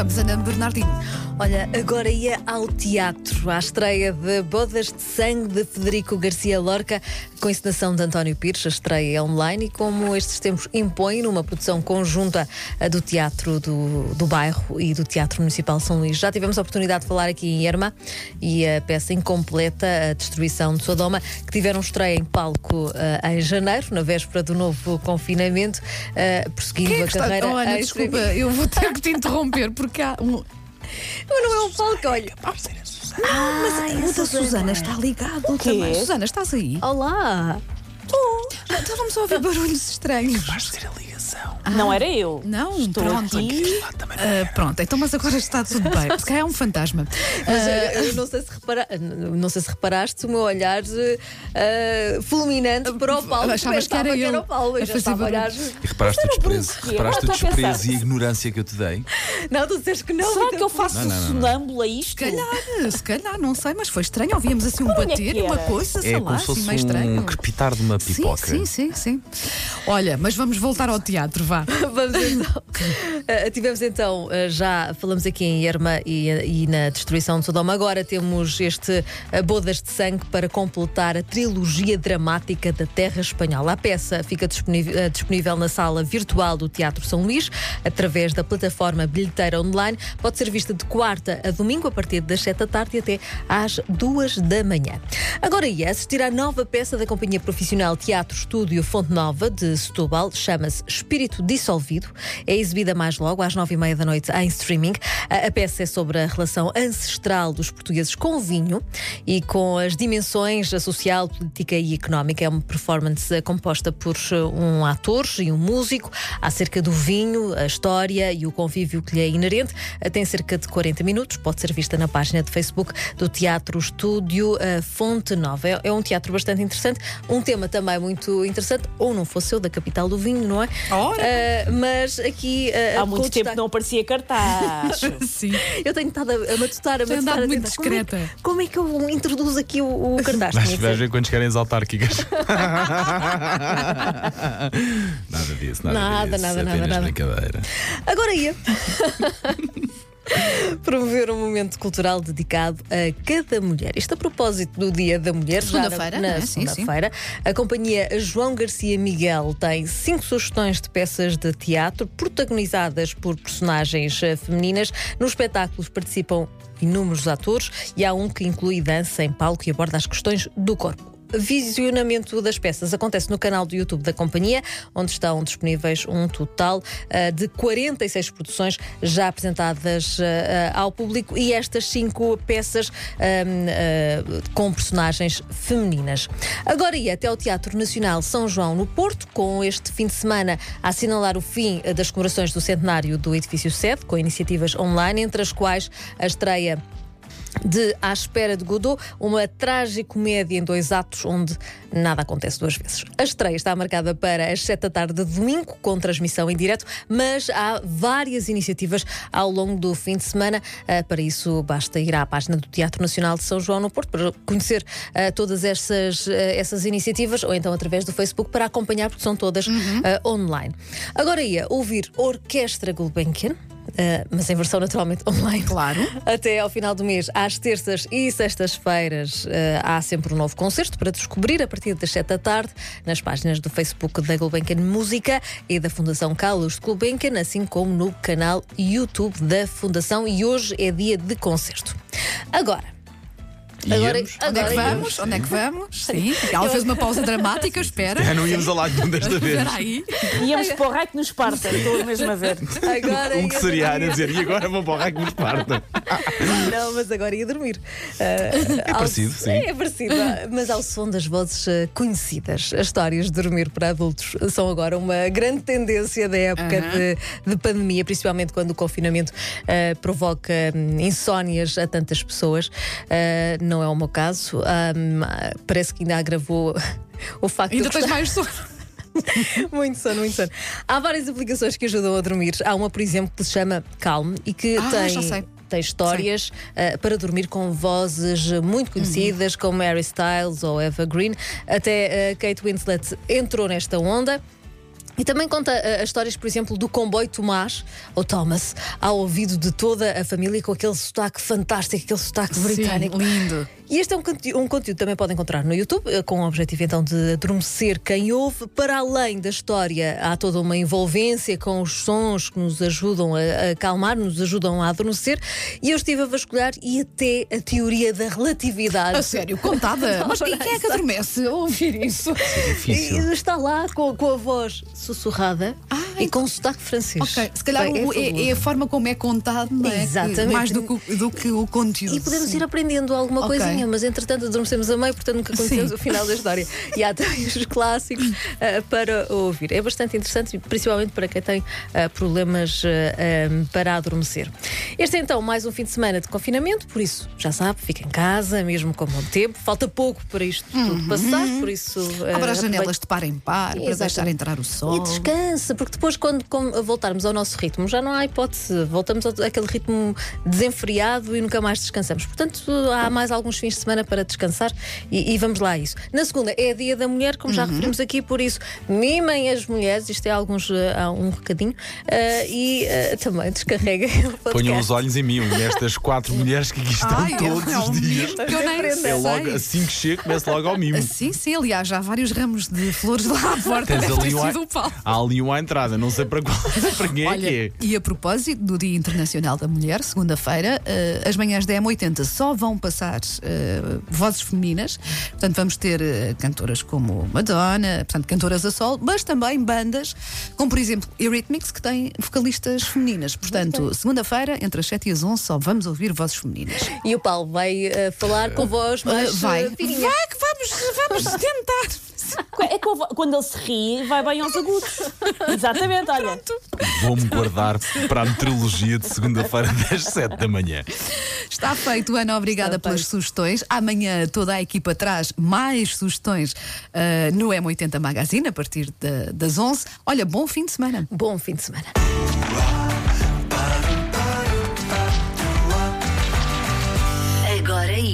vamos, Ana Bernardino? Olha, agora ia ao teatro, à estreia de Bodas de Sangue de Federico Garcia Lorca, com encenação de António Pires. A estreia é online e, como estes tempos impõem, numa produção conjunta do Teatro do, do Bairro e do Teatro Municipal São Luís. Já tivemos a oportunidade de falar aqui em Irma e a peça incompleta, A Destruição de Sodoma, que tiveram estreia em palco uh, em janeiro, na véspera do novo confinamento, uh, prosseguindo é a está... carreira. Oh, Ana, desculpa, eu vou ter que te interromper porque há um. É um palco, olha. Mas o da Susana está ligado também. Susana, estás aí? Olá! Estávamos a ouvir barulhos estranhos. Vais ter a ligação. Não era eu. Não, Estou pronto. aqui. Ah. Ah, pronto, então mas agora está tudo bem. Se calhar é um fantasma. Mas eu, eu não sei se repara, não sei se reparaste o meu olhar eh, fulminante para o Paulo. Achavas que era Pensava eu o Paulo. a Eu já estava a olhar. E reparaste o desprezo, reparaste o eu estou a desprezo e a ignorância que eu te dei? Não, tu disseste que não. Será então- que eu faço Não, não, sonâmbula isto? Se calhar, se calhar, não sei, mas foi estranho. Ouvíamos assim um é bater, que uma era? coisa, sei É lá, como se assim fosse meio estranho. um crepitar de uma pipoca. Sim, sim, sim, sim. Olha, mas vamos voltar ao teatro, vá. Vamos então. Eh, tivemos então, eh, já falamos aqui em Irma e, e na destruição de Sodoma. Agora temos este eh, Bodas de Sangue para completar a trilogia dramática da Terra Espanhola. A peça fica disponível, eh, disponível na sala virtual do Teatro São Luís, através da plataforma bilheteira online. Pode ser vista de quarta a domingo, a partir das 7 da tarde e até às 2 da manhã. Agora ia assistir à nova peça da companhia profissional Teatro Estúdio Fonte Nova de Setúbal, chama-se Espírito Dissolvido. É exibida mais logo às nove e meia da noite em streaming. A, peça é sobre a relação ancestral dos portugueses com o vinho e com as dimensões social, política e económica. É uma performance eh, composta por eh, um ator e um músico acerca do vinho, a história e o convívio que lhe é inerente. Tem cerca de 40 minutos, pode ser vista na página de Facebook do Teatro Estúdio eh, Fonte Nova. É, é um teatro bastante interessante, um tema também muito interessante, ou não fosse eu da capital do vinho, não é? Ora. Eh, mas aqui. eh, Há muito tempo destaque- que não aparecia cartaz. Sim. Eu tenho estado a, a matutar, a matutar. andado a muito tentar. Como é que- discreta. Como é, que eu introduzo aqui o, o cartaz? Vais, Tinha que vais ver quando chegarem as autárquicas. nada disso, nada, Nada, disso. nada, é nada, apenas nada. brincadeira. Agora ia. Promover um momento cultural dedicado a cada mulher. Isto a propósito do Dia da Mulher, na- Segunda-feira, na, é? Segunda-feira. A companhia João Garcia Miguel tem cinco sugestões de peças de teatro protagonizadas por personagens eh, femininas. Nos espetáculos participam inúmeros atores e há um que inclui dança em palco e aborda as questões do corpo. Visionamento das peças acontece no canal do YouTube da companhia, onde estão disponíveis um total ah, de 46 produções já apresentadas ah, ao público e estas cinco peças ah, com personagens femininas. Agora ia até ao Teatro Nacional São João no Porto, com este fim de semana a assinalar o fim das comemorações do centenário do edifício sede, com iniciativas online, entre as quais a estreia de À Espera de Godot, uma tragicomédia em dois atos onde nada acontece duas vezes. A estreia está marcada para as sete da tarde de domingo, com transmissão em direto, mas há várias iniciativas ao longo do fim de semana. Ah, para isso, basta ir à página do Teatro Nacional de São João no Porto para conhecer ah, todas essas, ah, essas iniciativas, ou então através do Facebook para acompanhar, porque são todas ah, online. Agora ia ouvir Orquestra Gulbenkian. Ah, mas em versão naturalmente online. Claro. Até ao final do mês, às terças e sextas-feiras, eh, há sempre um novo concerto para descobrir a partir das 7 da tarde nas páginas do Facebook da Gulbenkian Música e da Fundação Carlos de Gulbenkian, assim como no canal YouTube da Fundação. E hoje é dia de concerto. Agora. Agora, Íamos? Onde é que agora vamos? Onde é que vamos? Sim. Ela fez uma pausa dramática, espera. Já não íamos a lado desta vez. Espera aí. Íamos para o raio que nos Esparta, estou mesmo a ver. Agora Um que ia seria a. Ana dizer, e agora vou para o raio que nos parta. Não, mas agora ia dormir. é parecido, sim. É parecido, mas ao som das vozes eh, conhecidas. As histórias de dormir para adultos são agora uma grande tendência da época Aham. de, de pandemia, principalmente quando o confinamento eh, provoca hum, insónias a tantas pessoas. Eh, não é o meu caso. Hum, parece que ainda agravou o facto Ainda de eu tens mais sono. muito sono, muito sono. Há várias aplicações que ajudam a dormir. Há uma, por exemplo, que se chama Calm e que Ah, tem. Tem histórias ah, para dormir com vozes muito conhecidas, como Mary Styles ou Eva Green. Até ah, Kate Winslet entrou nesta onda. E também conta uh, as histórias, por exemplo, do comboio Tomás, ou Thomas, ao ouvido de toda a família com aquele sotaque fantástico, aquele sotaque britânico. Sim, lindo. E este é um, conteúdo, um conteúdo que também podem encontrar no YouTube, uh, com o objetivo então de adormecer quem ouve. Para além da história, há toda uma envolvência com os sons que nos ajudam a, a acalmar, nos ajudam a adormecer. E eu estive a vasculhar e até a teoria da relatividade. A sério, contada. Mas e quem é que adormece a ouvir isso? E está lá com, com a voz sussurrada e com sotaque francês. Ok, se calhar Bem, o- é, é a forma como é contado, não é? Exatamente. Que- Mais do que, o- do que o conteúdo. E podemos Sim. ir aprendendo alguma Ok. coisinha, mas entretanto adormecemos a meio, portanto nunca conhecemos Sim. o final da história. E há também os clássicos ah, para ouvir. É bastante interessante, principalmente para quem tem ah, problemas ah, ah, para adormecer. Este é então mais um fim de semana de confinamento, por isso já sabe, fica em casa, mesmo com bom tempo. Falta pouco para isto tudo passar, por isso. ah, Abra as janelas de par em par para deixar entrar o sol. E descansa, porque depois, quando com- voltarmos ao nosso ritmo, já não há hipótese. Voltamos àquele ritmo desenfreado e nunca mais descansamos. Portanto, há mais alguns fins de semana para descansar e, e vamos lá a isso. Na segunda é dia da mulher, como Uhum. já referimos aqui, por isso, mimem as mulheres. Isto é alguns, eh, há um recadinho. eh, e eh, também descarreguem o podcast. Ponham os olhos em mim, nestas quatro mulheres que aqui estão Ai, todos é um os dias. que eu nem É logo, assim que chego, começo logo ao mimo. Sim, sim, aliás, já há vários ramos de flores lá à porta. Tens ali um, há ali um à entrada, não sei para qual, para quem é Olha, que é. e a propósito do Dia Internacional da Mulher, segunda-feira, as manhãs da M80 só vão passar vozes femininas. Portanto, vamos ter eh, cantoras como Madonna, portanto, cantoras a sol, mas também bandas, como por exemplo Eurythmics, que têm vocalistas femininas. Portanto, segunda-feira, entre as 7 e as 11, só vamos ouvir vozes femininas. E o Paulo vai eh, falar com voz mais vai. eh, fininha. Vai que vamos, vamos tentar. É quando ele se ri, vai bem aos agudos. Exatamente, olha. Vou-me guardar para a meteorologia de segunda-feira, das 7 da manhã. Está feito, Ana. Obrigada Está pelas feito. sugestões. Amanhã toda a equipa traz mais sugestões ah, no M80 Magazine a partir da- das 11. Olha, bom fim de semana. Bom fim de semana.